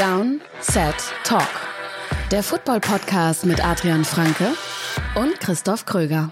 Down, Set, Talk. Der Football-Podcast mit Adrian Franke und Christoph Kröger.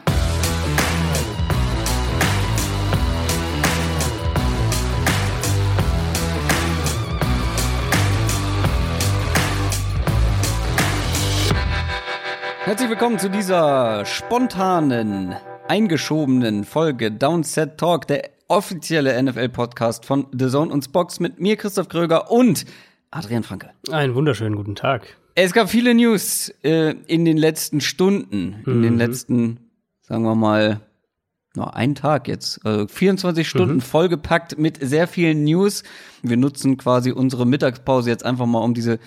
Herzlich willkommen zu dieser spontanen, eingeschobenen Folge Downset Talk, der offizielle NFL-Podcast von The Zone und Box mit mir, Christoph Kröger und Adrian Franke. Einen wunderschönen guten Tag. Es gab viele News äh, in den letzten Stunden, in den letzten, sagen wir mal, noch einen Tag jetzt, also 24 Stunden Mhm. vollgepackt mit sehr vielen News. Wir nutzen quasi unsere Mittagspause jetzt einfach mal, um diese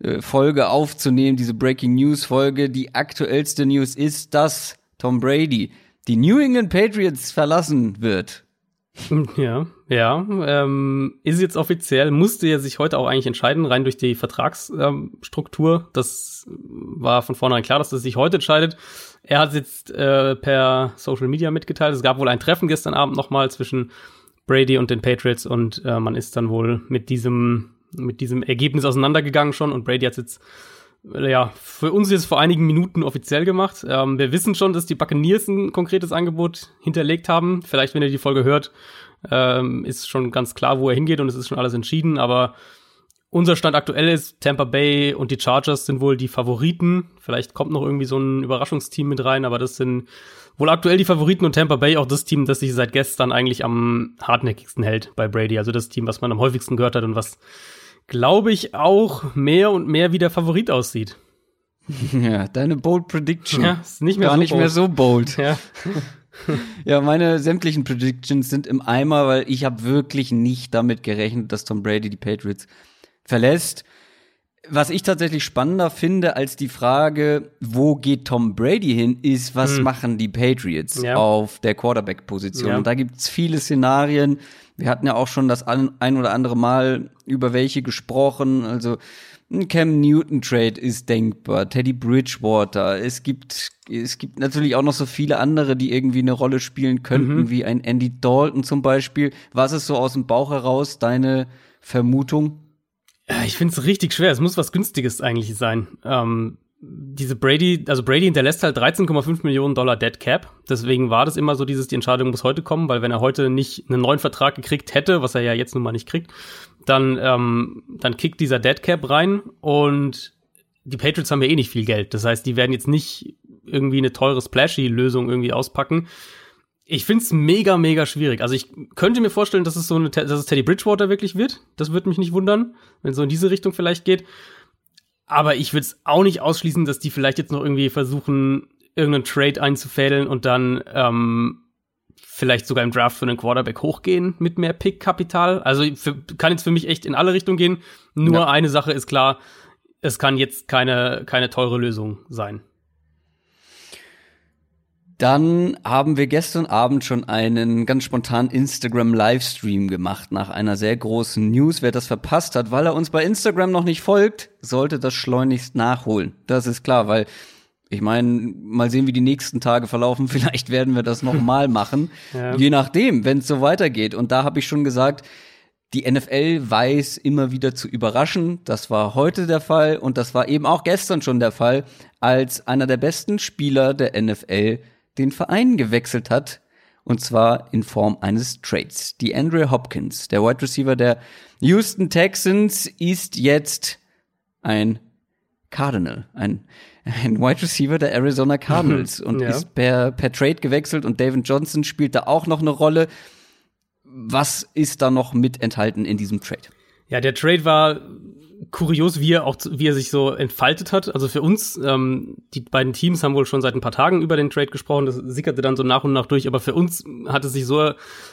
äh, Folge aufzunehmen, diese Breaking News Folge. Die aktuellste News ist, dass Tom Brady die New England Patriots verlassen wird. Ja, ja. Ähm, ist jetzt offiziell, musste er sich heute auch eigentlich entscheiden, rein durch die Vertragsstruktur. das war von vornherein klar, dass er sich heute entscheidet. Er hat es jetzt äh, per Social Media mitgeteilt. Es gab wohl ein Treffen gestern Abend nochmal zwischen Brady und den Patriots und äh, man ist dann wohl mit diesem, mit diesem Ergebnis auseinandergegangen schon und Brady hat jetzt ja, für uns jetzt vor einigen Minuten offiziell gemacht. Ähm, wir wissen schon, dass die Buccaneers ein konkretes Angebot hinterlegt haben. Vielleicht, wenn ihr die Folge hört, ähm, ist schon ganz klar, wo er hingeht und es ist schon alles entschieden. Aber unser Stand aktuell ist, Tampa Bay und die Chargers sind wohl die Favoriten. Vielleicht kommt noch irgendwie so ein Überraschungsteam mit rein, aber das sind wohl aktuell die Favoriten und Tampa Bay auch das Team, das sich seit gestern eigentlich am hartnäckigsten hält bei Brady. Also das Team, was man am häufigsten gehört hat und was glaube ich, auch mehr und mehr wie der Favorit aussieht. Ja, deine bold Prediction. Ja, ist nicht mehr Gar so nicht bold. mehr so bold. Ja. Ja, meine sämtlichen Predictions sind im Eimer, weil ich habe wirklich nicht damit gerechnet, dass Tom Brady die Patriots verlässt. Was ich tatsächlich spannender finde als die Frage, wo geht Tom Brady hin, ist, was machen die Patriots Hm. Ja. auf der Quarterback-Position. Ja. Und da gibt's viele Szenarien. Wir hatten ja auch schon das ein ein oder andere Mal über welche gesprochen. Also ein Cam Newton Trade ist denkbar, Teddy Bridgewater. Es gibt es gibt natürlich auch noch so viele andere, die irgendwie eine Rolle spielen könnten, Mhm. wie ein Andy Dalton zum Beispiel. Was ist so aus dem Bauch heraus deine Vermutung? Ja, Ich finde es richtig schwer. Es muss was Günstiges eigentlich sein. Ähm, diese Brady, also Brady hinterlässt halt 13,5 Millionen Dollar Dead Cap. Deswegen war das immer so dieses, die Entscheidung muss heute kommen, weil wenn er heute nicht einen neuen Vertrag gekriegt hätte, was er ja jetzt nun mal nicht kriegt, dann, ähm, dann kickt dieser Dead Cap rein und die Patriots haben ja eh nicht viel Geld. Das heißt, die werden jetzt nicht irgendwie eine teure Splashy-Lösung irgendwie auspacken. Ich find's mega, mega schwierig. Also ich könnte mir vorstellen, dass es so eine, dass es Teddy Bridgewater wirklich wird. Das würde mich nicht wundern, wenn es so in diese Richtung vielleicht geht. Aber ich würde es auch nicht ausschließen, dass die vielleicht jetzt noch irgendwie versuchen, irgendeinen Trade einzufädeln und dann ähm, vielleicht sogar im Draft für einen Quarterback hochgehen mit mehr Pick-Kapital. Also für, kann jetzt für mich echt in alle Richtungen gehen. Nur Ja. eine Sache ist klar, es kann jetzt keine, keine teure Lösung sein. Dann haben wir gestern Abend schon einen ganz spontanen Instagram-Livestream gemacht nach einer sehr großen News. Wer das verpasst hat, weil er uns bei Instagram noch nicht folgt, sollte das schleunigst nachholen. Das ist klar, weil ich meine, mal sehen, wie die nächsten Tage verlaufen. Vielleicht werden wir das noch mal machen. Ja. Je nachdem, wenn es so weitergeht. Und da habe ich schon gesagt, die NFL weiß immer wieder zu überraschen. Das war heute der Fall und das war eben auch gestern schon der Fall, als einer der besten Spieler der NFL den Verein gewechselt hat. Und zwar in Form eines Trades. Die Andre Hopkins, der Wide Receiver der Houston Texans, ist jetzt ein Cardinal, ein, ein Wide Receiver der Arizona Cardinals und Ja. ist per, per Trade gewechselt und David Johnson spielt da auch noch eine Rolle. Was ist da noch mit enthalten in diesem Trade? Ja, der Trade war kurios, wie er auch, wie er sich so entfaltet hat. Also für uns, ähm, die beiden Teams haben wohl schon seit ein paar Tagen über den Trade gesprochen. Das sickerte dann so nach und nach durch. Aber für uns hat es sich so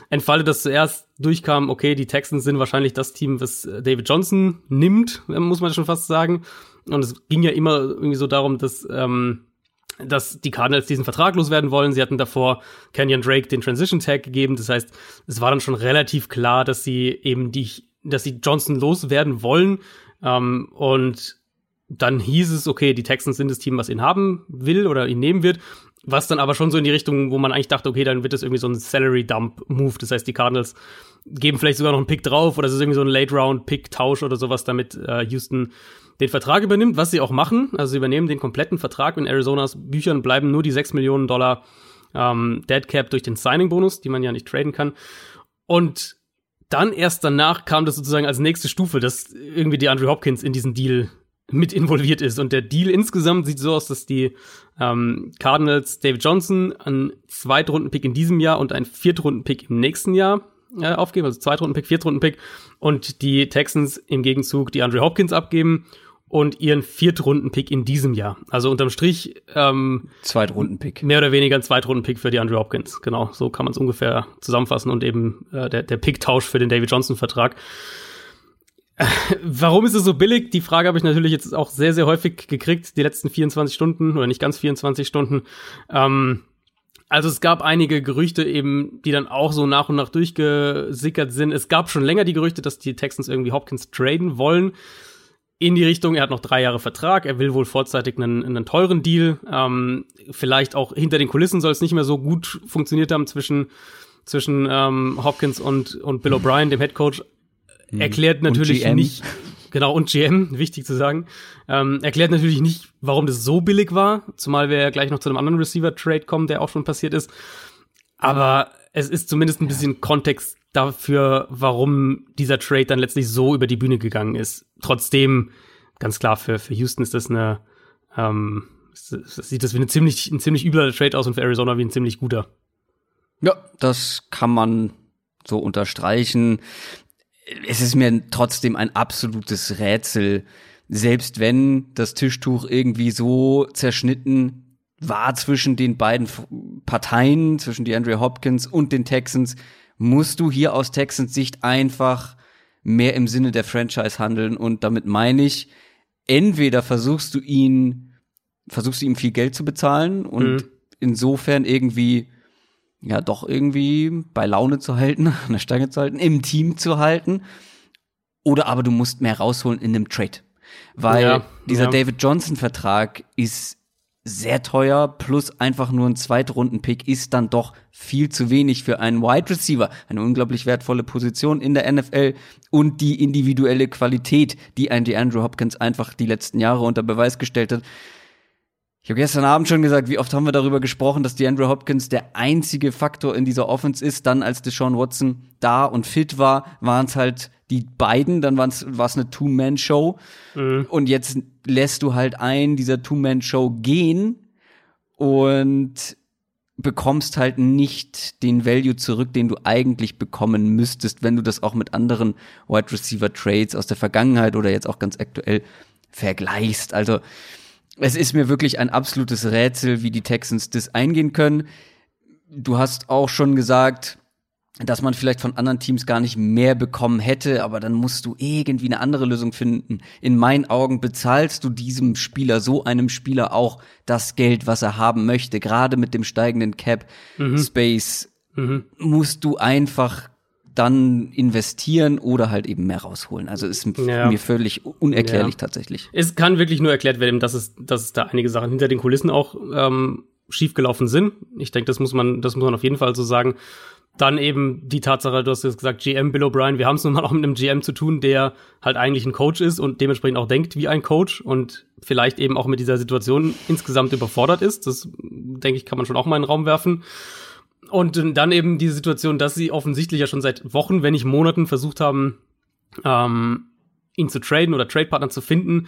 entfaltet, dass zuerst durchkam, okay, die Texans sind wahrscheinlich das Team, was David Johnson nimmt, muss man schon fast sagen. Und es ging ja immer irgendwie so darum, dass ähm, dass die Cardinals diesen Vertrag loswerden wollen. Sie hatten davor Kenyon Drake den Transition Tag gegeben. Das heißt, es war dann schon relativ klar, dass sie eben die, dass sie Johnson loswerden wollen. Ähm, und dann hieß es, okay, die Texans sind das Team, was ihn haben will oder ihn nehmen wird. was dann aber schon so in die Richtung, wo man eigentlich dachte, okay, dann wird das irgendwie so ein Salary-Dump-Move. Das heißt, die Cardinals geben vielleicht sogar noch einen Pick drauf oder es ist irgendwie so ein Late-Round-Pick-Tausch oder sowas, damit äh, Houston den Vertrag übernimmt, was sie auch machen. Also sie übernehmen den kompletten Vertrag. In Arizonas Büchern bleiben nur die 6 Millionen Dollar ähm, Dead Cap durch den Signing-Bonus, die man ja nicht traden kann. Und dann erst danach kam das sozusagen als nächste Stufe, dass irgendwie die Andrew Hopkins in diesen Deal mit involviert ist. Und der Deal insgesamt sieht so aus, dass die ähm, Cardinals David Johnson einen Zweitrunden-Pick in diesem Jahr und einen Viertrunden-Pick im nächsten Jahr äh, aufgeben, also Zweitrunden-Pick, Viertrunden-Pick und die Texans im Gegenzug die Andrew Hopkins abgeben und ihren Viertrunden-Pick in diesem Jahr. Also unterm Strich ähm, Zweitrunden-Pick. Mehr oder weniger ein Zweitrunden-Pick für die Andrew Hopkins. Genau, so kann man es ungefähr zusammenfassen und eben äh, der, der Pick-Tausch für den David Johnson-Vertrag. Warum ist es so billig? Die Frage habe ich natürlich jetzt auch sehr, sehr häufig gekriegt, die letzten 24 Stunden oder nicht ganz 24 Stunden. Ähm, also es gab einige Gerüchte eben, die dann auch so nach und nach durchgesickert sind. Es gab schon länger die Gerüchte, dass die Texans irgendwie Hopkins traden wollen. In die Richtung, er hat noch drei Jahre Vertrag, er will wohl vorzeitig einen, einen teuren Deal. Ähm, vielleicht auch hinter den Kulissen soll es nicht mehr so gut funktioniert haben zwischen, zwischen ähm, Hopkins und, und Bill O'Brien, dem Head Coach. Mhm. Erklärt natürlich nicht, genau, und GM, wichtig zu sagen, ähm, erklärt natürlich nicht, warum das so billig war, zumal wir ja gleich noch zu einem anderen Receiver-Trade kommen, der auch schon passiert ist. Aber es ist zumindest ein bisschen Kontext dafür, warum dieser Trade dann letztlich so über die Bühne gegangen ist. Trotzdem, ganz klar, für, für Houston ist das eine, ähm, sieht das wie eine ziemlich, ein ziemlich übler Trade aus und für Arizona wie ein ziemlich guter. Ja, das kann man so unterstreichen es ist mir trotzdem ein absolutes Rätsel, selbst wenn das Tischtuch irgendwie so zerschnitten war zwischen den beiden Parteien, zwischen die Andrea Hopkins und den Texans, musst du hier aus Texans Sicht einfach mehr im Sinne der Franchise handeln und damit meine ich, entweder versuchst du ihn, versuchst du ihm viel Geld zu bezahlen und mhm. insofern irgendwie ja doch irgendwie bei Laune zu halten, an der Stange zu halten, im Team zu halten. Oder aber du musst mehr rausholen in einem Trade. Weil ja, dieser ja. David Johnson-Vertrag ist sehr teuer, plus einfach nur ein Zweitrunden-Pick ist dann doch viel zu wenig für einen Wide Receiver. Eine unglaublich wertvolle Position in der NFL und die individuelle Qualität, die ein DeAndre Hopkins einfach die letzten Jahre unter Beweis gestellt hat. Ich habe gestern Abend schon gesagt, wie oft haben wir darüber gesprochen, dass DeAndre Hopkins der einzige Faktor in dieser Offense ist. Dann, als Deshaun Watson da und fit war, waren es halt die beiden, dann war es eine Two-Man-Show. Mhm. Und jetzt lässt du halt einen dieser Two-Man-Show gehen und bekommst halt nicht den Value zurück, den du eigentlich bekommen müsstest, wenn du das auch mit anderen Wide Receiver Trades aus der Vergangenheit oder jetzt auch ganz aktuell vergleichst. Also es ist mir wirklich ein absolutes Rätsel, wie die Texans das eingehen können. Du hast auch schon gesagt, dass man vielleicht von anderen Teams gar nicht mehr bekommen hätte, aber dann musst du irgendwie eine andere Lösung finden. In meinen Augen bezahlst du diesem Spieler, so einem Spieler auch das Geld, was er haben möchte. Gerade mit dem steigenden Cap mhm. Space mhm. musst du einfach dann investieren oder halt eben mehr rausholen. Also ist ja. mir völlig unerklärlich ja. tatsächlich. Es kann wirklich nur erklärt werden, dass es, dass es da einige Sachen hinter den Kulissen auch ähm, schiefgelaufen sind. Ich denke, das muss man, das muss man auf jeden Fall so sagen. Dann eben die Tatsache, du hast jetzt gesagt, GM Bill O'Brien, wir haben es nun mal auch mit einem GM zu tun, der halt eigentlich ein Coach ist und dementsprechend auch denkt wie ein Coach und vielleicht eben auch mit dieser Situation insgesamt überfordert ist. Das, denke ich, kann man schon auch mal in den Raum werfen. Und dann eben die Situation, dass sie offensichtlich ja schon seit Wochen, wenn nicht Monaten versucht haben, ähm, ihn zu traden oder Tradepartner zu finden,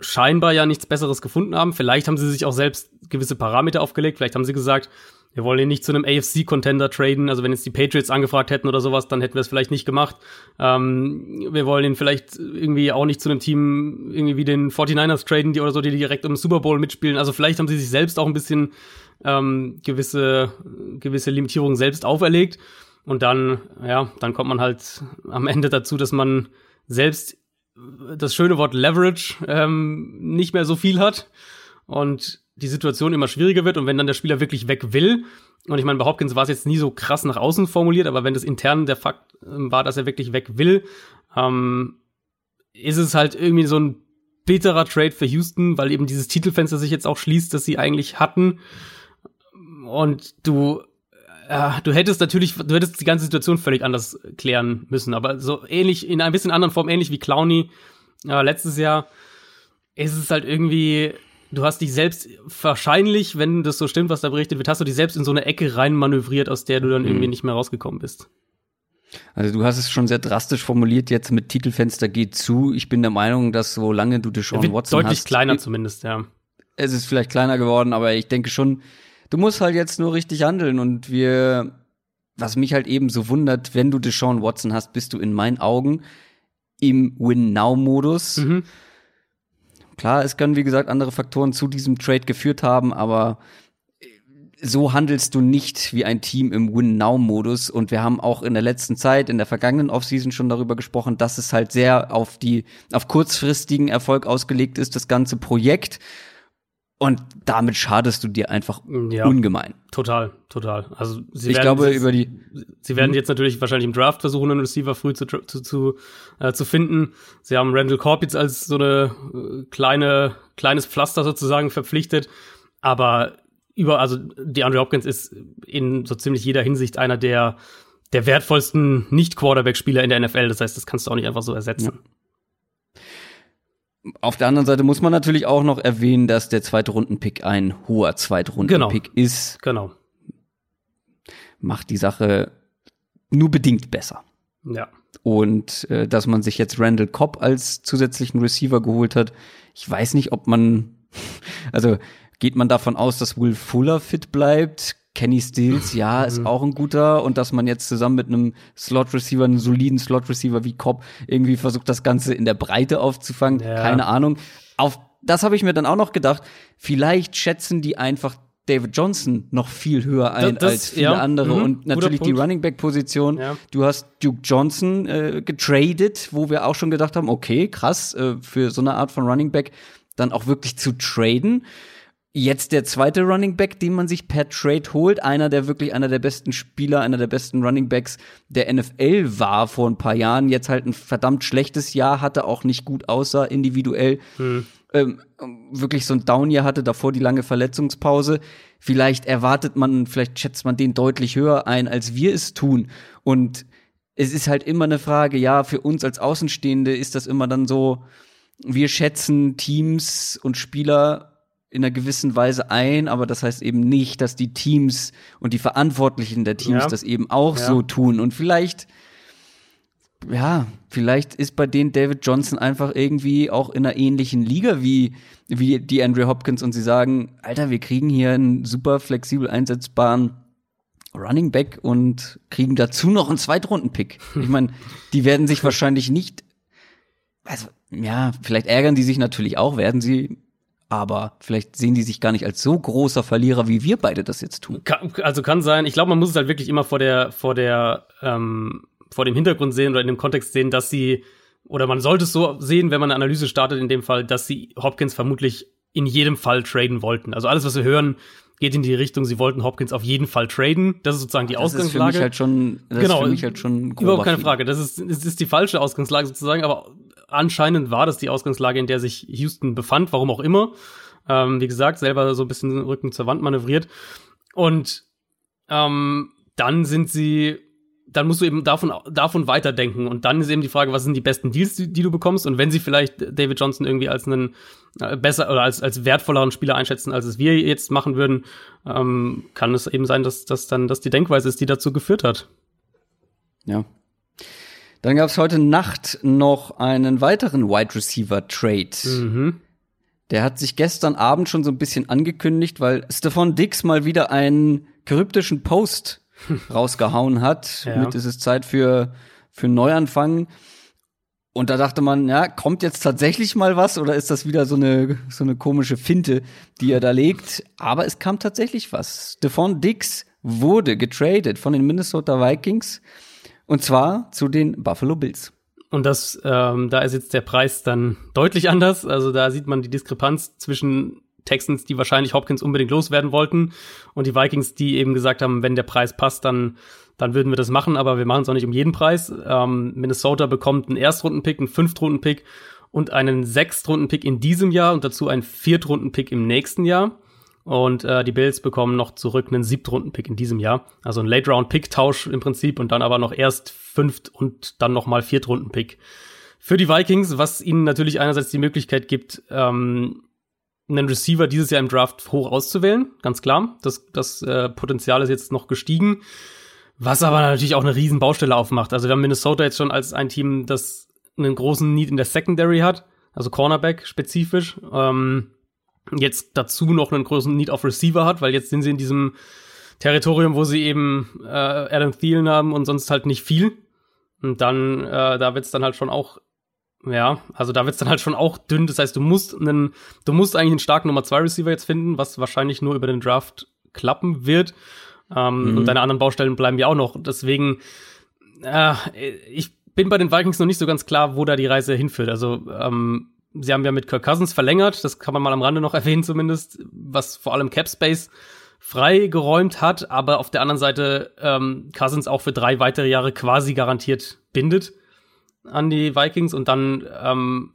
scheinbar ja nichts Besseres gefunden haben. Vielleicht haben sie sich auch selbst gewisse Parameter aufgelegt. Vielleicht haben sie gesagt, wir wollen ihn nicht zu einem AFC-Contender traden. Also wenn jetzt die Patriots angefragt hätten oder sowas, dann hätten wir es vielleicht nicht gemacht. Ähm, wir wollen ihn vielleicht irgendwie auch nicht zu einem Team irgendwie wie den 49ers traden, die oder so, die direkt im Super Bowl mitspielen. Also vielleicht haben sie sich selbst auch ein bisschen ähm, gewisse, gewisse Limitierungen selbst auferlegt. Und dann, ja, dann kommt man halt am Ende dazu, dass man selbst das schöne Wort Leverage ähm, nicht mehr so viel hat und die Situation immer schwieriger wird. Und wenn dann der Spieler wirklich weg will, und ich meine, bei Hopkins war es jetzt nie so krass nach außen formuliert, aber wenn das intern der Fakt ähm, war, dass er wirklich weg will, ähm, ist es halt irgendwie so ein bitterer Trade für Houston, weil eben dieses Titelfenster sich jetzt auch schließt, das sie eigentlich hatten. Und du, äh, du hättest natürlich, du hättest die ganze Situation völlig anders klären müssen, aber so ähnlich, in ein bisschen anderen Form, ähnlich wie Clowny äh, letztes Jahr, ist es halt irgendwie, du hast dich selbst wahrscheinlich, wenn das so stimmt, was da berichtet wird, hast du dich selbst in so eine Ecke rein manövriert, aus der du dann mhm. irgendwie nicht mehr rausgekommen bist. Also du hast es schon sehr drastisch formuliert jetzt mit Titelfenster geht zu. Ich bin der Meinung, dass solange du Deshaun Watson deutlich hast. Deutlich kleiner zumindest, ja. Es ist vielleicht kleiner geworden, aber ich denke schon, du musst halt jetzt nur richtig handeln und wir, was mich halt eben so wundert, wenn du Deshaun Watson hast, bist du in meinen Augen im Win-Now-Modus. Mhm. Klar, es können, wie gesagt, andere Faktoren zu diesem Trade geführt haben, aber so handelst du nicht wie ein Team im Win-Now-Modus. Und wir haben auch in der letzten Zeit, in der vergangenen Offseason schon darüber gesprochen, dass es halt sehr auf die, auf kurzfristigen Erfolg ausgelegt ist, das ganze Projekt. Und damit schadest du dir einfach ja, ungemein. Total, total. Also sie ich glaube jetzt, über die. Sie werden jetzt natürlich wahrscheinlich im Draft versuchen, einen Receiver früh zu zu zu, äh, zu finden. Sie haben Randall Korb jetzt als so eine äh, kleine kleines Pflaster sozusagen verpflichtet, aber über also die Andrew Hopkins ist in so ziemlich jeder Hinsicht einer der der wertvollsten nicht Quarterback Spieler in der NFL. Das heißt, das kannst du auch nicht einfach so ersetzen. Ja. Auf der anderen Seite muss man natürlich auch noch erwähnen, dass der zweite Rundenpick ein hoher Zweitrundenpick genau. ist. Genau. Macht die Sache nur bedingt besser. Ja. Und äh, dass man sich jetzt Randall Cobb als zusätzlichen Receiver geholt hat, ich weiß nicht, ob man, also geht man davon aus, dass Will Fuller fit bleibt? Kenny Stills, ja, ist mhm. auch ein guter und dass man jetzt zusammen mit einem Slot-Receiver, einem soliden Slot-Receiver wie Cobb irgendwie versucht, das Ganze in der Breite aufzufangen, ja. keine Ahnung. Auf das habe ich mir dann auch noch gedacht. Vielleicht schätzen die einfach David Johnson noch viel höher ein das, als viele ja. andere mhm, und natürlich die Running Back Position. Ja. Du hast Duke Johnson äh, getradet, wo wir auch schon gedacht haben, okay, krass äh, für so eine Art von Running Back dann auch wirklich zu traden. Jetzt der zweite Running Back, den man sich per Trade holt, einer der wirklich einer der besten Spieler, einer der besten Running Backs der NFL war vor ein paar Jahren, jetzt halt ein verdammt schlechtes Jahr hatte, auch nicht gut aussah individuell. Hm. Ähm, wirklich so ein Down-Jahr hatte, davor die lange Verletzungspause. Vielleicht erwartet man, vielleicht schätzt man den deutlich höher ein, als wir es tun. Und es ist halt immer eine Frage, ja, für uns als Außenstehende ist das immer dann so, wir schätzen Teams und Spieler in einer gewissen Weise ein, aber das heißt eben nicht, dass die Teams und die Verantwortlichen der Teams ja. das eben auch ja. so tun. Und vielleicht, ja, vielleicht ist bei denen David Johnson einfach irgendwie auch in einer ähnlichen Liga wie, wie die Andrew Hopkins und sie sagen, Alter, wir kriegen hier einen super flexibel einsetzbaren Running Back und kriegen dazu noch einen Zweitrunden-Pick. Ich meine, die werden sich wahrscheinlich nicht, also, ja, vielleicht ärgern die sich natürlich auch, werden sie aber vielleicht sehen die sich gar nicht als so großer Verlierer, wie wir beide das jetzt tun. Kann, also kann sein. Ich glaube, man muss es halt wirklich immer vor der, vor der, ähm, vor dem Hintergrund sehen oder in dem Kontext sehen, dass sie, oder man sollte es so sehen, wenn man eine Analyse startet, in dem Fall, dass sie Hopkins vermutlich in jedem Fall traden wollten. Also alles, was wir hören, geht in die Richtung, sie wollten Hopkins auf jeden Fall traden. Das ist sozusagen die das Ausgangslage. Ist für mich halt schon, das genau, ist für mich halt schon überhaupt keine Frage. Das ist, das ist die falsche Ausgangslage sozusagen, aber anscheinend war das die Ausgangslage, in der sich Houston befand, warum auch immer. Ähm, wie gesagt, selber so ein bisschen Rücken zur Wand manövriert. Und ähm, dann sind sie, dann musst du eben davon, davon weiterdenken. Und dann ist eben die Frage, was sind die besten Deals, die, die du bekommst? Und wenn sie vielleicht David Johnson irgendwie als einen äh, besser oder als, als wertvolleren Spieler einschätzen, als es wir jetzt machen würden, ähm, kann es eben sein, dass das dann dass die Denkweise ist, die dazu geführt hat. Ja, dann gab es heute Nacht noch einen weiteren Wide Receiver Trade. Mhm. Der hat sich gestern Abend schon so ein bisschen angekündigt, weil Stefan Dix mal wieder einen kryptischen Post rausgehauen hat. Ja. Mit ist es Zeit für, für Neuanfang. Und da dachte man, ja, kommt jetzt tatsächlich mal was oder ist das wieder so eine, so eine komische Finte, die er da legt? Aber es kam tatsächlich was. Stefan Dix wurde getradet von den Minnesota Vikings und zwar zu den Buffalo Bills. Und das, ähm, da ist jetzt der Preis dann deutlich anders. Also da sieht man die Diskrepanz zwischen Texans, die wahrscheinlich Hopkins unbedingt loswerden wollten, und die Vikings, die eben gesagt haben, wenn der Preis passt, dann, dann würden wir das machen, aber wir machen es auch nicht um jeden Preis. Ähm, Minnesota bekommt einen Erstrundenpick, einen Fünftrundenpick und einen Sechstrunden-Pick in diesem Jahr und dazu einen Viertrunden-Pick im nächsten Jahr. Und äh, die Bills bekommen noch zurück einen Siebtrunden-Pick in diesem Jahr. Also ein Late-Round-Pick-Tausch im Prinzip und dann aber noch erst Fünft- und dann noch mal Viertrunden-Pick für die Vikings, was ihnen natürlich einerseits die Möglichkeit gibt, ähm, einen Receiver dieses Jahr im Draft hoch auszuwählen, ganz klar. Das, das äh, Potenzial ist jetzt noch gestiegen. Was aber natürlich auch eine riesen Baustelle aufmacht. Also wir haben Minnesota jetzt schon als ein Team, das einen großen Need in der Secondary hat, also Cornerback spezifisch. Ähm, jetzt dazu noch einen großen Need auf Receiver hat, weil jetzt sind sie in diesem Territorium, wo sie eben äh, Adam Thielen haben und sonst halt nicht viel. Und dann, äh, da wird's dann halt schon auch, ja, also da wird's dann halt schon auch dünn. Das heißt, du musst einen, du musst eigentlich einen starken Nummer 2 Receiver jetzt finden, was wahrscheinlich nur über den Draft klappen wird. Ähm, mhm. Und deine anderen Baustellen bleiben ja auch noch. Deswegen, äh, ich bin bei den Vikings noch nicht so ganz klar, wo da die Reise hinführt. Also, ähm, sie haben ja mit Kirk Cousins verlängert, das kann man mal am Rande noch erwähnen zumindest, was vor allem Cap Space freigeräumt hat, aber auf der anderen Seite ähm, Cousins auch für drei weitere Jahre quasi garantiert bindet an die Vikings und dann ähm,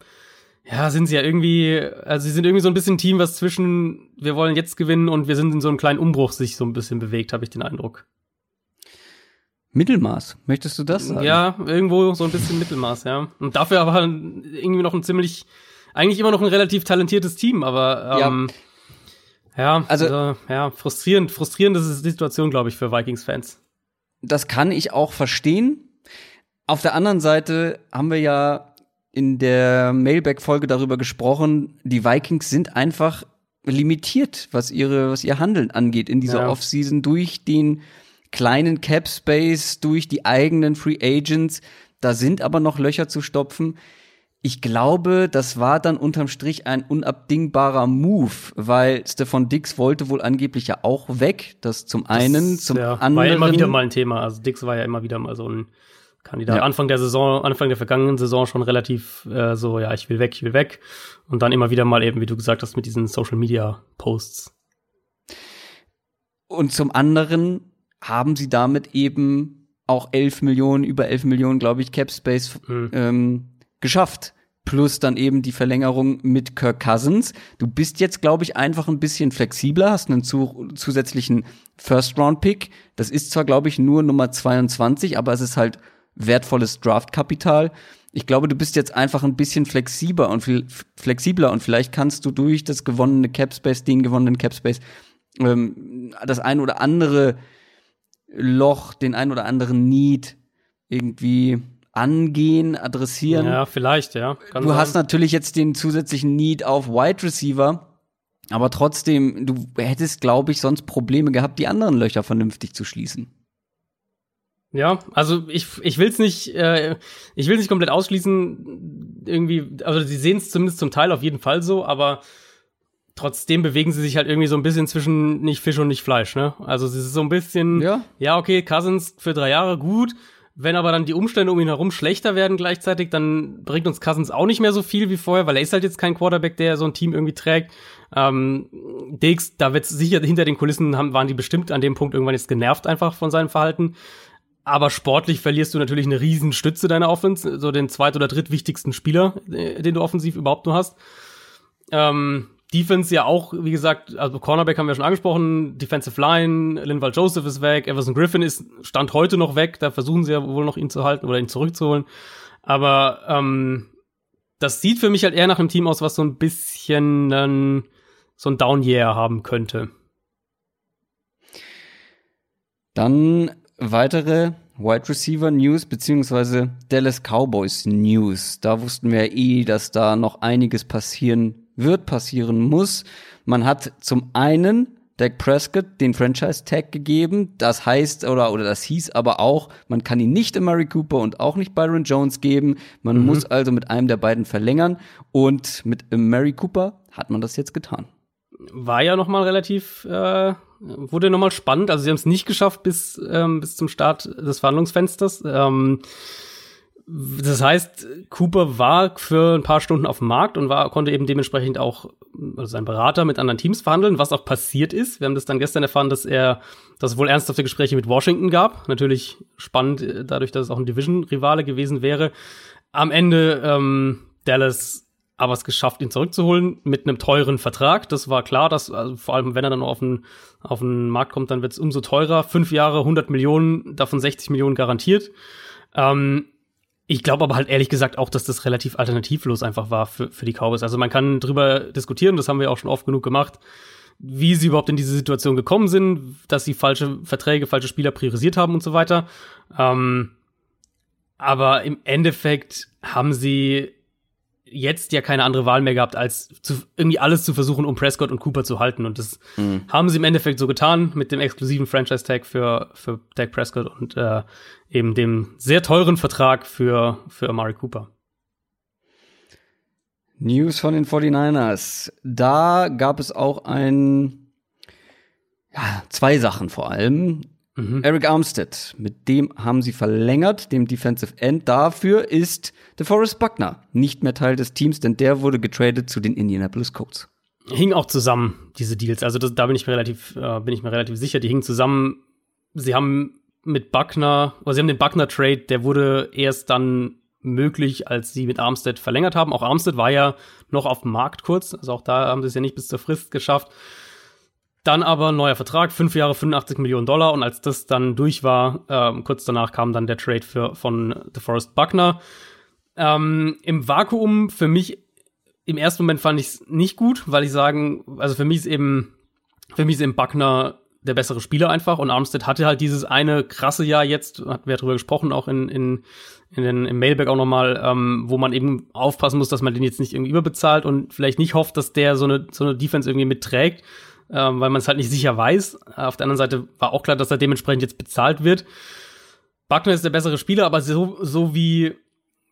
ja, sind sie ja irgendwie, also sie sind irgendwie so ein bisschen ein Team, was zwischen wir wollen jetzt gewinnen und wir sind in so einem kleinen Umbruch sich so ein bisschen bewegt, habe ich den Eindruck. Mittelmaß, möchtest du das sagen? Ja, irgendwo so ein bisschen Mittelmaß, ja. Und dafür aber irgendwie noch ein ziemlich, eigentlich immer noch ein relativ talentiertes Team, aber ähm, ja, ja also, also ja, frustrierend, frustrierend ist die Situation, glaube ich, für Vikings-Fans. Das kann ich auch verstehen. Auf der anderen Seite haben wir ja in der Mailback-Folge darüber gesprochen, die Vikings sind einfach limitiert, was ihre, was ihr Handeln angeht in dieser ja. Offseason durch den kleinen Cap Space, durch die eigenen Free Agents. Da sind aber noch Löcher zu stopfen. Ich glaube, das war dann unterm Strich ein unabdingbarer Move, weil Stefan Dix wollte wohl angeblich ja auch weg. Das zum einen, das, zum ja, anderen. War ja immer wieder mal ein Thema. Also Dix war ja immer wieder mal so ein Kandidat. Ja. Anfang der Saison, Anfang der vergangenen Saison schon relativ äh, so, ja, ich will weg, ich will weg. Und dann immer wieder mal eben, wie du gesagt hast, mit diesen Social Media Posts. Und zum anderen haben sie damit eben auch 11 Millionen, über 11 Millionen, glaube ich, Cap Space mhm. ähm, geschafft. Plus dann eben die Verlängerung mit Kirk Cousins. Du bist jetzt, glaube ich, einfach ein bisschen flexibler, hast einen zu zusätzlichen First-Round-Pick. Das ist zwar, glaube ich, nur Nummer 22, aber es ist halt wertvolles Draftkapital. Ich glaube, du bist jetzt einfach ein bisschen flexibler und viel flexibler und vielleicht kannst du durch das gewonnene Capspace, den gewonnenen Capspace, ähm, das ein oder andere Loch, den ein oder anderen Need irgendwie angehen, adressieren. Ja, vielleicht, ja. Kann du sein. hast natürlich jetzt den zusätzlichen Need auf Wide Receiver, aber trotzdem, du hättest, glaube ich, sonst Probleme gehabt, die anderen Löcher vernünftig zu schließen. Ja, also ich, ich will es nicht, äh, ich will nicht komplett ausschließen, irgendwie, also sie sehen es zumindest zum Teil auf jeden Fall so, aber trotzdem bewegen sie sich halt irgendwie so ein bisschen zwischen nicht Fisch und nicht Fleisch, ne? Also es ist so ein bisschen, ja, ja okay, Cousins für drei Jahre gut, wenn aber dann die Umstände um ihn herum schlechter werden gleichzeitig, dann bringt uns Cousins auch nicht mehr so viel wie vorher, weil er ist halt jetzt kein Quarterback, der so ein Team irgendwie trägt. Ähm, Diggs, da wird sicher hinter den Kulissen haben, waren die bestimmt an dem Punkt irgendwann jetzt genervt einfach von seinem Verhalten. Aber sportlich verlierst du natürlich eine riesen Stütze deiner Offense, so den zweit- oder drittwichtigsten Spieler, äh, den du offensiv überhaupt nur hast. Ähm, Defense ja auch, wie gesagt, also Cornerback haben wir schon angesprochen, Defensive Line, Linval Joseph ist weg, Everson Griffin ist Stand heute noch weg, da versuchen sie ja wohl noch ihn zu halten oder ihn zurückzuholen. Aber ähm, das sieht für mich halt eher nach einem Team aus, was so ein bisschen ähm, so ein Down Year haben könnte. Dann weitere Wide Receiver News beziehungsweise Dallas Cowboys News. Da wussten wir eh, dass da noch einiges passieren wird, passieren muss. Man hat zum einen Dak Prescott den Franchise Tag gegeben. Das heißt, oder, oder das hieß aber auch, man kann ihn nicht Murray Cooper und auch nicht Byron Jones geben. Man mhm. muss also mit einem der beiden verlängern. Und mit Murray Cooper hat man das jetzt getan. War ja noch mal relativ äh, wurde nochmal spannend. Also sie haben es nicht geschafft bis, ähm, bis zum Start des Verhandlungsfensters. Ähm, das heißt, Cooper war für ein paar Stunden auf dem Markt und war, konnte eben dementsprechend auch also sein Berater mit anderen Teams verhandeln, was auch passiert ist. Wir haben das dann gestern erfahren, dass er, dass es wohl ernsthafte Gespräche mit Washington gab. Natürlich spannend, dadurch, dass es auch ein Division-Rivale gewesen wäre. Am Ende ähm, Dallas aber es geschafft, ihn zurückzuholen mit einem teuren Vertrag. Das war klar, dass also vor allem, wenn er dann auf den, auf den Markt kommt, dann wird es umso teurer. Fünf Jahre, 100 Millionen, davon 60 Millionen garantiert. Ähm, ich glaube aber halt ehrlich gesagt auch, dass das relativ alternativlos einfach war für, für die Cowboys. Also man kann drüber diskutieren, das haben wir auch schon oft genug gemacht, wie sie überhaupt in diese Situation gekommen sind, dass sie falsche Verträge, falsche Spieler priorisiert haben und so weiter. Ähm, aber im Endeffekt haben sie jetzt ja keine andere Wahl mehr gehabt, als zu, irgendwie alles zu versuchen, um Prescott und Cooper zu halten. Und das mhm. haben sie im Endeffekt so getan mit dem exklusiven Franchise-Tag für, für Dak Prescott und äh, eben dem sehr teuren Vertrag für, für Amari Cooper. News von den 49ers. Da gab es auch ein, ja, zwei Sachen vor allem. Mhm. Eric Armstead, mit dem haben sie verlängert, dem Defensive End. Dafür ist DeForest Buckner nicht mehr Teil des Teams, denn der wurde getradet zu den Indianapolis Colts. Hing auch zusammen, diese Deals. Also das, da bin ich mir relativ, äh, bin ich mir relativ sicher. Die hingen zusammen. Sie haben mit Buckner, oder sie haben den Buckner-Trade, der wurde erst dann möglich, als sie mit Armstead verlängert haben. Auch Armstead war ja noch auf dem Markt kurz, also auch da haben sie es ja nicht bis zur Frist geschafft. Dann aber neuer Vertrag, fünf Jahre, 85 Millionen Dollar. Und als das dann durch war, ähm, kurz danach kam dann der Trade für, von DeForest Buckner. Ähm, Im Vakuum für mich, im ersten Moment fand ich es nicht gut, weil ich sagen, also für mich ist eben, für mich ist eben Buckner der bessere Spieler einfach. Und Armstead hatte halt dieses eine krasse Jahr jetzt, hatten wir drüber gesprochen, auch in, in, in den, im Mailback auch nochmal, ähm, wo man eben aufpassen muss, dass man den jetzt nicht irgendwie überbezahlt und vielleicht nicht hofft, dass der so eine, so eine Defense irgendwie mitträgt ähm, weil man es halt nicht sicher weiß. Auf der anderen Seite war auch klar, dass er dementsprechend jetzt bezahlt wird. Buckner ist der bessere Spieler, aber so, so wie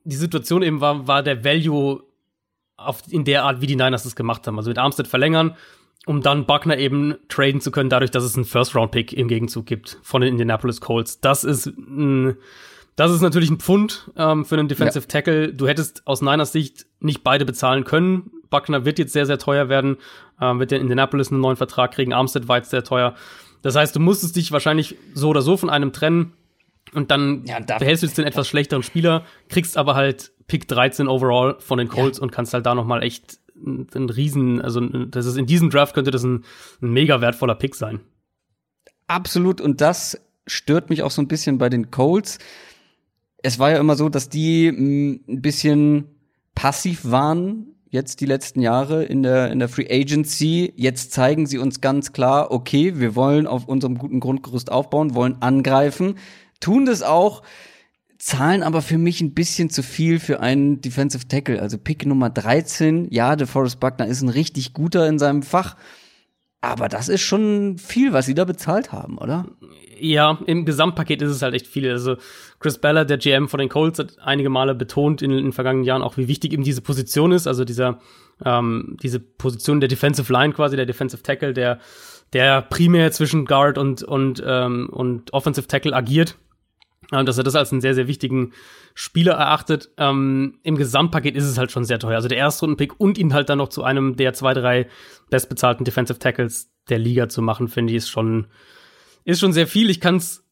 die Situation eben war, war der Value auf, in der Art, wie die Niners das gemacht haben. Also mit Armstead verlängern, um dann Buckner eben traden zu können, dadurch, dass es einen First-Round-Pick im Gegenzug gibt von den Indianapolis Colts. Das ist ein, das ist natürlich ein Pfund ähm, für einen Defensive ja. Tackle. Du hättest aus Niners Sicht nicht beide bezahlen können. Buckner wird jetzt sehr, sehr teuer werden, ähm, wird in Indianapolis einen neuen Vertrag kriegen, Armstead war jetzt sehr teuer. Das heißt, du musstest dich wahrscheinlich so oder so von einem trennen und dann ja, behältst du jetzt den etwas schlechteren Spieler, kriegst aber halt Pick 13 overall von den Colts ja. und kannst halt da noch mal echt ein Riesen, also das ist in diesem Draft könnte das ein, ein mega wertvoller Pick sein. Absolut und das stört mich auch so ein bisschen bei den Colts. Es war ja immer so, dass die mm, ein bisschen passiv waren jetzt die letzten Jahre in der, in der Free Agency. Jetzt zeigen sie uns ganz klar, okay, wir wollen auf unserem guten Grundgerüst aufbauen, wollen angreifen, tun das auch, zahlen aber für mich ein bisschen zu viel für einen Defensive Tackle. Also Pick Nummer 13, ja, DeForest Buckner ist ein richtig guter in seinem Fach. Aber das ist schon viel, was sie da bezahlt haben, oder? Ja, im Gesamtpaket ist es halt echt viel. Also Chris Beller, der GM von den Colts, hat einige Male betont in, den vergangenen Jahren auch, wie wichtig ihm diese Position ist. Also dieser, ähm, diese Position der Defensive Line quasi, der Defensive Tackle, der, der primär zwischen Guard und, und, ähm, und Offensive Tackle agiert. Ähm, dass er das als einen sehr, sehr wichtigen Spieler erachtet. Ähm, Im Gesamtpaket ist es halt schon sehr teuer. Also der Erstrunden-Pick und ihn halt dann noch zu einem der zwei, drei bestbezahlten Defensive Tackles der Liga zu machen, finde ich, ist schon, ist schon sehr viel. Ich kann es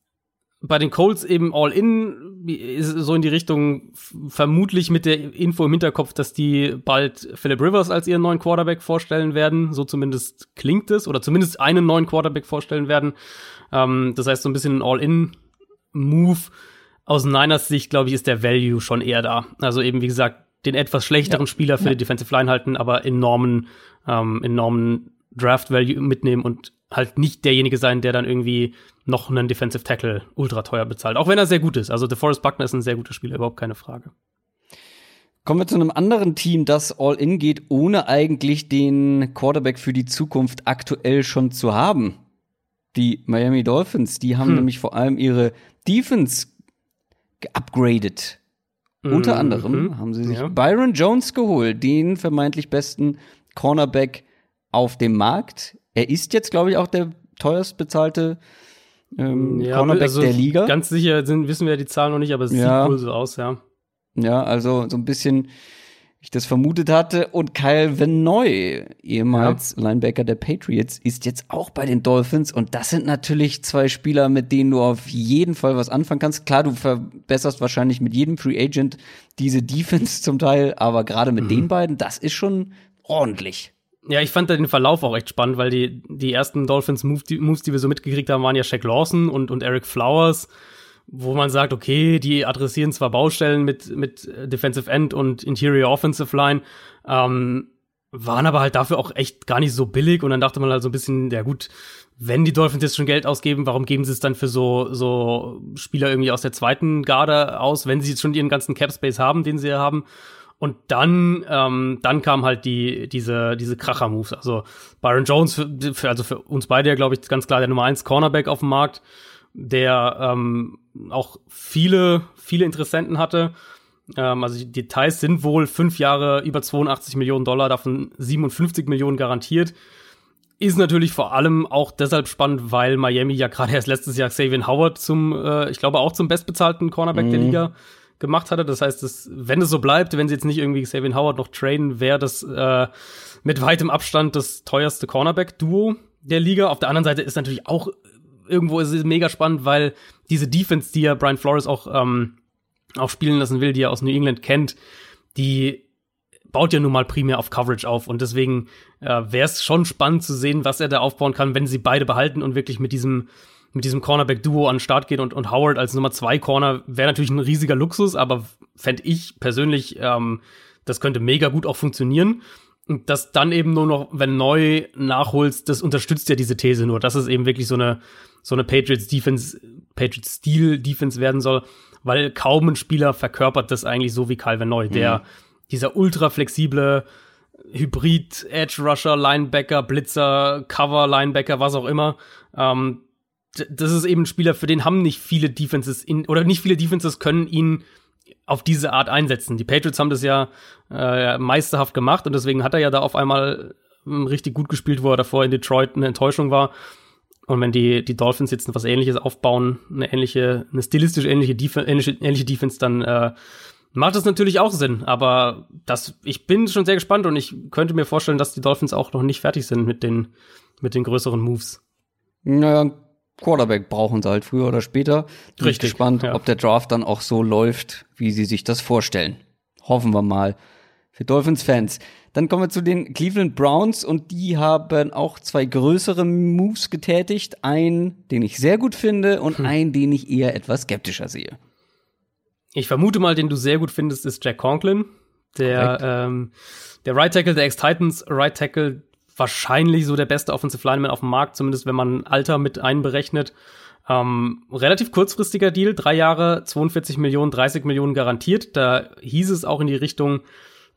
bei den Colts eben all in, so in die Richtung, vermutlich mit der Info im Hinterkopf, dass die bald Philip Rivers als ihren neuen Quarterback vorstellen werden. So zumindest klingt es. Oder zumindest einen neuen Quarterback vorstellen werden. Ähm, das heißt, so ein bisschen ein All-in-Move. Aus Niners Sicht, glaube ich, ist der Value schon eher da. Also eben, wie gesagt, den etwas schlechteren ja. Spieler für ja. die Defensive Line halten, aber enormen, ähm, enormen Draft Value mitnehmen und halt nicht derjenige sein, der dann irgendwie noch einen Defensive Tackle ultra teuer bezahlt. Auch wenn er sehr gut ist. Also DeForest Buckner ist ein sehr guter Spieler, überhaupt keine Frage. Kommen wir zu einem anderen Team, das all in geht, ohne eigentlich den Quarterback für die Zukunft aktuell schon zu haben. Die Miami Dolphins, die haben hm. nämlich vor allem ihre Defense geupgradet. Mhm. Unter anderem haben sie sich ja. Byron Jones geholt, den vermeintlich besten Cornerback auf dem Markt. Er ist jetzt, glaube ich, auch der teuerst bezahlte ähm, ja, Cornerback also der Liga. Ganz sicher sind, wissen wir die Zahlen noch nicht, aber es ja. sieht wohl so aus, ja. Ja, also so ein bisschen, ich das vermutet hatte. Und Kyle Venoy, ehemals ja. Linebacker der Patriots, ist jetzt auch bei den Dolphins. Und das sind natürlich zwei Spieler, mit denen du auf jeden Fall was anfangen kannst. Klar, du verbesserst wahrscheinlich mit jedem Free Agent diese Defense zum Teil, aber gerade mit mhm. den beiden, das ist schon ordentlich. Ja, ich fand den Verlauf auch echt spannend, weil die, die ersten Dolphins-Moves, die, Moves, die wir so mitgekriegt haben, waren ja Shaq Lawson und, und Eric Flowers wo man sagt, okay, die adressieren zwar Baustellen mit, mit Defensive End und Interior Offensive Line, ähm, waren aber halt dafür auch echt gar nicht so billig und dann dachte man halt so ein bisschen, ja gut, wenn die Dolphins jetzt schon Geld ausgeben, warum geben sie es dann für so, so Spieler irgendwie aus der zweiten Garde aus, wenn sie jetzt schon ihren ganzen Cap Space haben, den sie ja haben? Und dann, ähm, dann kam halt die, diese, diese Kracher-Moves. Also Byron Jones, für, für, also für uns beide ja, glaube ich, ganz klar der Nummer eins Cornerback auf dem Markt der ähm, auch viele, viele Interessenten hatte. Ähm, also die Details sind wohl fünf Jahre über 82 Millionen Dollar, davon 57 Millionen garantiert. Ist natürlich vor allem auch deshalb spannend, weil Miami ja gerade erst letztes Jahr Xavier Howard zum, äh, ich glaube auch zum bestbezahlten Cornerback mhm. der Liga gemacht hatte. Das heißt, dass, wenn es so bleibt, wenn sie jetzt nicht irgendwie Xavier Howard noch trainen, wäre das äh, mit weitem Abstand das teuerste Cornerback-Duo der Liga. Auf der anderen Seite ist natürlich auch irgendwo ist es mega spannend, weil diese Defense, die ja Brian Flores auch, ähm, auch spielen lassen will, die er aus New England kennt, die baut ja nun mal primär auf Coverage auf. Und deswegen äh, wäre es schon spannend zu sehen, was er da aufbauen kann, wenn sie beide behalten und wirklich mit diesem mit diesem Cornerback-Duo an den Start geht und, und Howard als Nummer zwei Corner wäre natürlich ein riesiger Luxus, aber fände ich persönlich, ähm, das könnte mega gut auch funktionieren. Und das dann eben nur noch, wenn neu nachholst, das unterstützt ja diese These nur, dass es eben wirklich so eine, so eine Patriots Defense, Patriots Stil Defense werden soll, weil kaum ein Spieler verkörpert das eigentlich so wie Calvin Neu, mhm. der dieser ultra flexible Hybrid Edge Rusher, Linebacker, Blitzer, Cover Linebacker, was auch immer. Ähm, das ist eben ein Spieler, für den haben nicht viele Defenses in, oder nicht viele Defenses können ihn auf diese Art einsetzen. Die Patriots haben das ja äh, meisterhaft gemacht und deswegen hat er ja da auf einmal ähm, richtig gut gespielt, wo er davor in Detroit eine Enttäuschung war. Und wenn die, die Dolphins jetzt was ähnliches aufbauen, eine ähnliche, eine stilistisch ähnliche, Def ähnliche, ähnliche Defense, dann äh, macht das natürlich auch Sinn. Aber das, ich bin schon sehr gespannt und ich könnte mir vorstellen, dass die Dolphins auch noch nicht fertig sind mit den, mit den größeren Moves. Naja, Quarterback brauchen sie halt früher oder später. Bin Richtig, gespannt, ja. ob der Draft dann auch so läuft, wie sie sich das vorstellen. Hoffen wir mal für Dolphins-Fans. Dann kommen wir zu den Cleveland Browns und die haben auch zwei größere Moves getätigt. Einen, den ich sehr gut finde und hm. einen, den ich eher etwas skeptischer sehe. Ich vermute mal, den du sehr gut findest, ist Jack Conklin. Der, ähm, der Right Tackle der Ex-Titans, Right Tackle, wahrscheinlich so der beste Offensive Lineman auf dem Markt, zumindest wenn man Alter mit einberechnet. Ähm, relativ kurzfristiger Deal, drei Jahre, 42 Millionen, 30 Millionen garantiert. Da hieß es auch in die Richtung,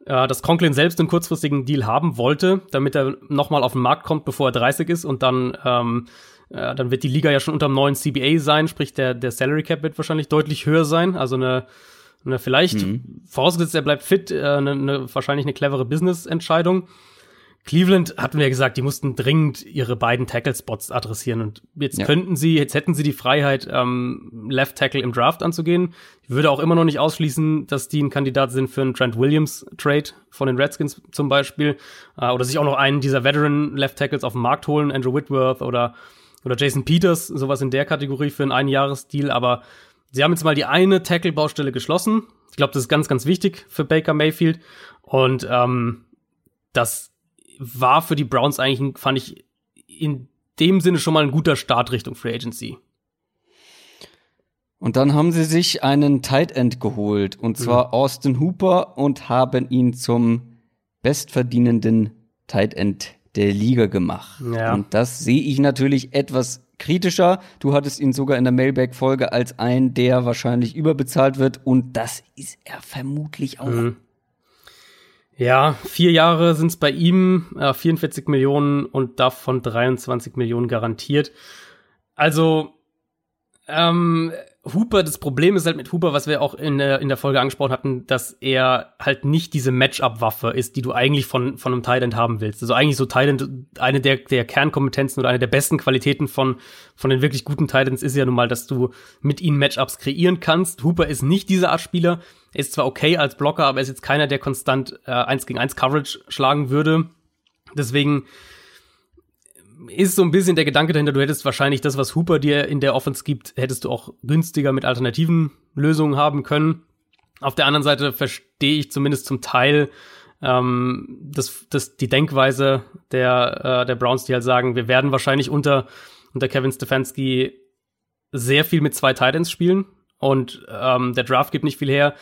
äh, dass Conklin selbst einen kurzfristigen Deal haben wollte, damit er nochmal auf den Markt kommt, bevor er 30 ist und dann ähm, äh, dann wird die Liga ja schon unter dem neuen CBA sein, sprich der, der Salary Cap wird wahrscheinlich deutlich höher sein. Also eine, eine vielleicht, mhm. vorausgesetzt er bleibt fit, äh, eine, eine, wahrscheinlich eine clevere Business-Entscheidung. Cleveland hatten wir gesagt, die mussten dringend ihre beiden Tackle-Spots adressieren und jetzt ja. könnten sie, jetzt hätten sie die Freiheit, ähm, Left Tackle im Draft anzugehen. Ich würde auch immer noch nicht ausschließen, dass die ein Kandidat sind für einen Trent Williams Trade von den Redskins zum Beispiel äh, oder sich auch noch einen dieser Veteran Left Tackles auf den Markt holen, Andrew Whitworth oder oder Jason Peters, sowas in der Kategorie für einen Einjahresdeal. Aber sie haben jetzt mal die eine Tackle-Baustelle geschlossen. Ich glaube, das ist ganz, ganz wichtig für Baker Mayfield und ähm, das war für die Browns eigentlich, fand ich, in dem Sinne schon mal ein guter Start Richtung Free Agency. Und dann haben sie sich einen Tight End geholt, und zwar mhm. Austin Hooper, und haben ihn zum bestverdienenden Tight End der Liga gemacht. Ja. Und das sehe ich natürlich etwas kritischer. Du hattest ihn sogar in der Mailback-Folge als einen, der wahrscheinlich überbezahlt wird, und das ist er vermutlich auch. Mhm. Ja, vier Jahre sind es bei ihm, äh, 44 Millionen und davon 23 Millionen garantiert. Also, ähm, Hooper, das Problem ist halt mit Hooper, was wir auch in der, in der Folge angesprochen hatten, dass er halt nicht diese Matchup-Waffe ist, die du eigentlich von, von einem Tight haben willst. Also eigentlich so Tight eine der, der Kernkompetenzen oder eine der besten Qualitäten von, von den wirklich guten Tight ist ja nun mal, dass du mit ihnen Matchups kreieren kannst. Hooper ist nicht diese Art Spieler. Er ist zwar okay als Blocker, aber er ist jetzt keiner, der konstant äh, 1 gegen 1 Coverage schlagen würde. Deswegen ist so ein bisschen der Gedanke dahinter, du hättest wahrscheinlich das, was Hooper dir in der Offense gibt, hättest du auch günstiger mit alternativen Lösungen haben können. Auf der anderen Seite verstehe ich zumindest zum Teil ähm, das, das, die Denkweise der, äh, der Browns, die halt sagen, wir werden wahrscheinlich unter, unter Kevin Stefanski sehr viel mit zwei Titans spielen und ähm, der Draft gibt nicht viel her.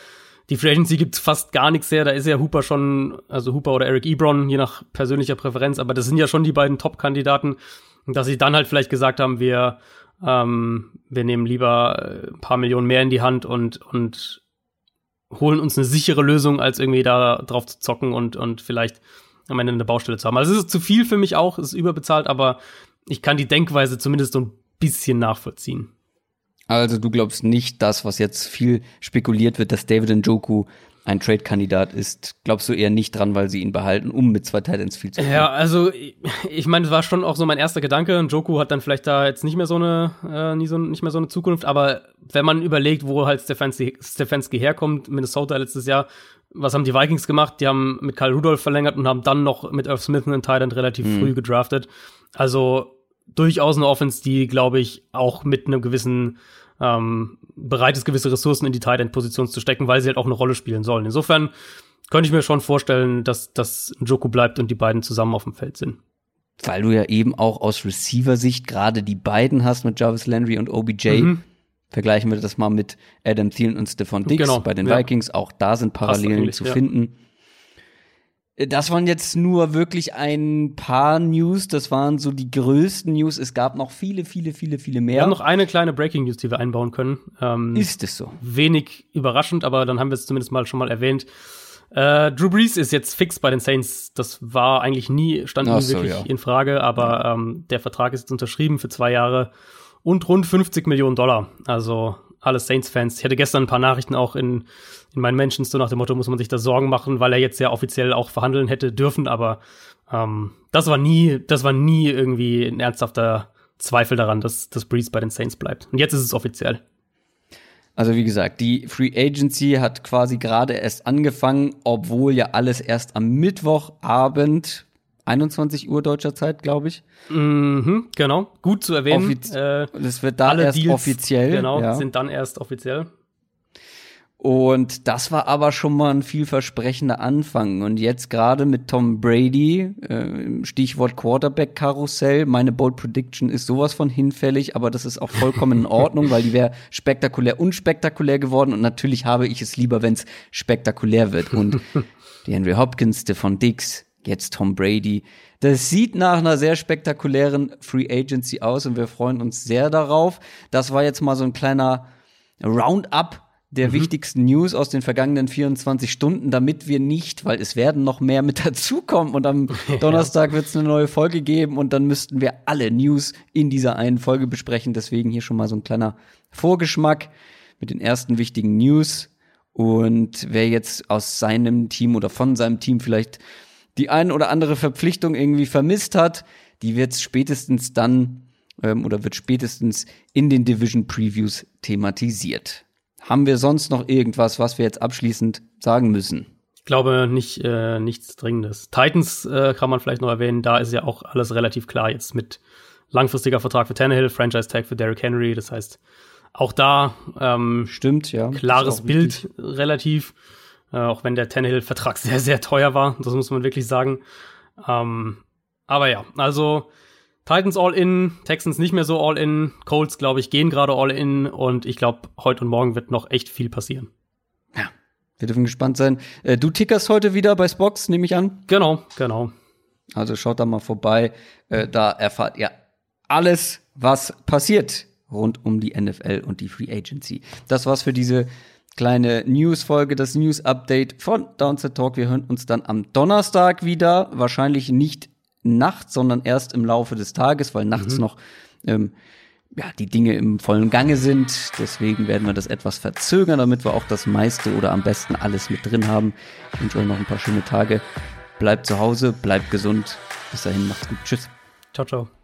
Die Free Agency gibt fast gar nichts her. Da ist ja Hooper schon, also Hooper oder Eric Ebron, je nach persönlicher Präferenz, aber das sind ja schon die beiden Top-Kandidaten. Dass sie dann halt vielleicht gesagt haben, wir, ähm, wir nehmen lieber ein paar Millionen mehr in die Hand und, und holen uns eine sichere Lösung, als irgendwie da drauf zu zocken und, und vielleicht am Ende eine Baustelle zu haben. Also es ist zu viel für mich auch, es ist überbezahlt, aber ich kann die Denkweise zumindest so ein bisschen nachvollziehen. Also du glaubst nicht das, was jetzt viel spekuliert wird, dass David Njoku ein Trade-Kandidat ist, glaubst du eher nicht dran, weil sie ihn behalten, um mit zwei Titans viel zu tun? Ja, also ich meine, das war schon auch so mein erster Gedanke. Njoku hat dann vielleicht da jetzt nicht mehr so eine, äh, nie so, nicht mehr so eine Zukunft, aber wenn man überlegt, wo halt Stefanski, Stefanski herkommt, Minnesota letztes Jahr, was haben die Vikings gemacht? Die haben mit Kyle Rudolph verlängert und haben dann noch mit Irv Smith einen Titan relativ mhm. früh gedraftet. Also durchaus eine Offense, die, glaube ich, auch mit einem gewissen ähm, bereit ist, gewisse Ressourcen in die Tight End Position zu stecken, weil sie halt auch eine Rolle spielen sollen. Insofern könnte ich mir schon vorstellen, dass das Joku bleibt und die beiden zusammen auf dem Feld sind. Weil du ja eben auch aus Receiver-Sicht gerade die beiden hast mit Jarvis Landry und OBJ. Mhm. Vergleichen wir das mal mit Adam Thielen und Stephon Diggs genau, bei den ja. Vikings. Auch da sind Parallelen zu ja. finden. Das waren jetzt nur wirklich ein paar News. Das waren so die größten News. Es gab noch viele, viele, viele, viele mehr. Wir haben noch eine kleine Breaking News, die wir einbauen können. Ähm, ist es so? Wenig überraschend, aber dann haben wir es zumindest mal schon mal erwähnt. Äh, Drew Brees ist jetzt fix bei den Saints. Das war eigentlich nie, stand nie so, wirklich ja. in Frage, aber ähm, der Vertrag ist jetzt unterschrieben für zwei Jahre und rund 50 Millionen Dollar. Also alle Saints-Fans. Ich hatte gestern ein paar Nachrichten auch in, in meinen Menschen, so nach dem Motto, muss man sich da Sorgen machen, weil er jetzt ja offiziell auch verhandeln hätte dürfen, aber ähm, das war nie, das war nie irgendwie ein ernsthafter Zweifel daran, dass, dass Breeze bei den Saints bleibt. Und jetzt ist es offiziell. Also wie gesagt, die Free Agency hat quasi gerade erst angefangen, obwohl ja alles erst am Mittwochabend 21 Uhr deutscher Zeit, glaube ich. Mhm, genau, gut zu erwähnen. Offiz äh, das wird da erst Deals, offiziell. Genau, ja. sind dann erst offiziell. Und das war aber schon mal ein vielversprechender Anfang. Und jetzt gerade mit Tom Brady, äh, Stichwort Quarterback-Karussell, meine Bold Prediction ist sowas von hinfällig, aber das ist auch vollkommen in Ordnung, weil die wäre spektakulär unspektakulär geworden. Und natürlich habe ich es lieber, wenn es spektakulär wird. Und die Henry Hopkins, Stefan Dix, jetzt Tom Brady. Das sieht nach einer sehr spektakulären Free Agency aus und wir freuen uns sehr darauf. Das war jetzt mal so ein kleiner Roundup der mhm. wichtigsten News aus den vergangenen 24 Stunden, damit wir nicht, weil es werden noch mehr mit dazukommen und am Donnerstag wird es eine neue Folge geben und dann müssten wir alle News in dieser einen Folge besprechen. Deswegen hier schon mal so ein kleiner Vorgeschmack mit den ersten wichtigen News. Und wer jetzt aus seinem Team oder von seinem Team vielleicht die ein oder andere Verpflichtung irgendwie vermisst hat, die wird spätestens dann ähm, oder wird spätestens in den Division Previews thematisiert. Haben wir sonst noch irgendwas, was wir jetzt abschließend sagen müssen? Ich glaube nicht äh, nichts Dringendes. Titans äh, kann man vielleicht noch erwähnen. Da ist ja auch alles relativ klar jetzt mit langfristiger Vertrag für Tannehill, Franchise Tag für Derrick Henry. Das heißt, auch da ähm, stimmt ja klares Bild relativ. Äh, auch wenn der Tannehill-Vertrag sehr, sehr teuer war. Das muss man wirklich sagen. Ähm, aber ja, also Titans all in, Texans nicht mehr so all in, Colts, glaube ich, gehen gerade all in und ich glaube, heute und morgen wird noch echt viel passieren. Ja, wir dürfen gespannt sein. Äh, du tickerst heute wieder bei Spox, nehme ich an? Genau, genau. Also schaut da mal vorbei. Äh, da erfahrt ihr alles, was passiert rund um die NFL und die Free Agency. Das war's für diese kleine News-Folge, das News-Update von Downset Talk. Wir hören uns dann am Donnerstag wieder. Wahrscheinlich nicht nachts, sondern erst im Laufe des Tages, weil nachts mhm. noch ähm, ja, die Dinge im vollen Gange sind. Deswegen werden wir das etwas verzögern, damit wir auch das meiste oder am besten alles mit drin haben. Ich wünsche euch noch ein paar schöne Tage. Bleibt zu Hause, bleibt gesund. Bis dahin, macht's gut. Tschüss. Ciao, ciao.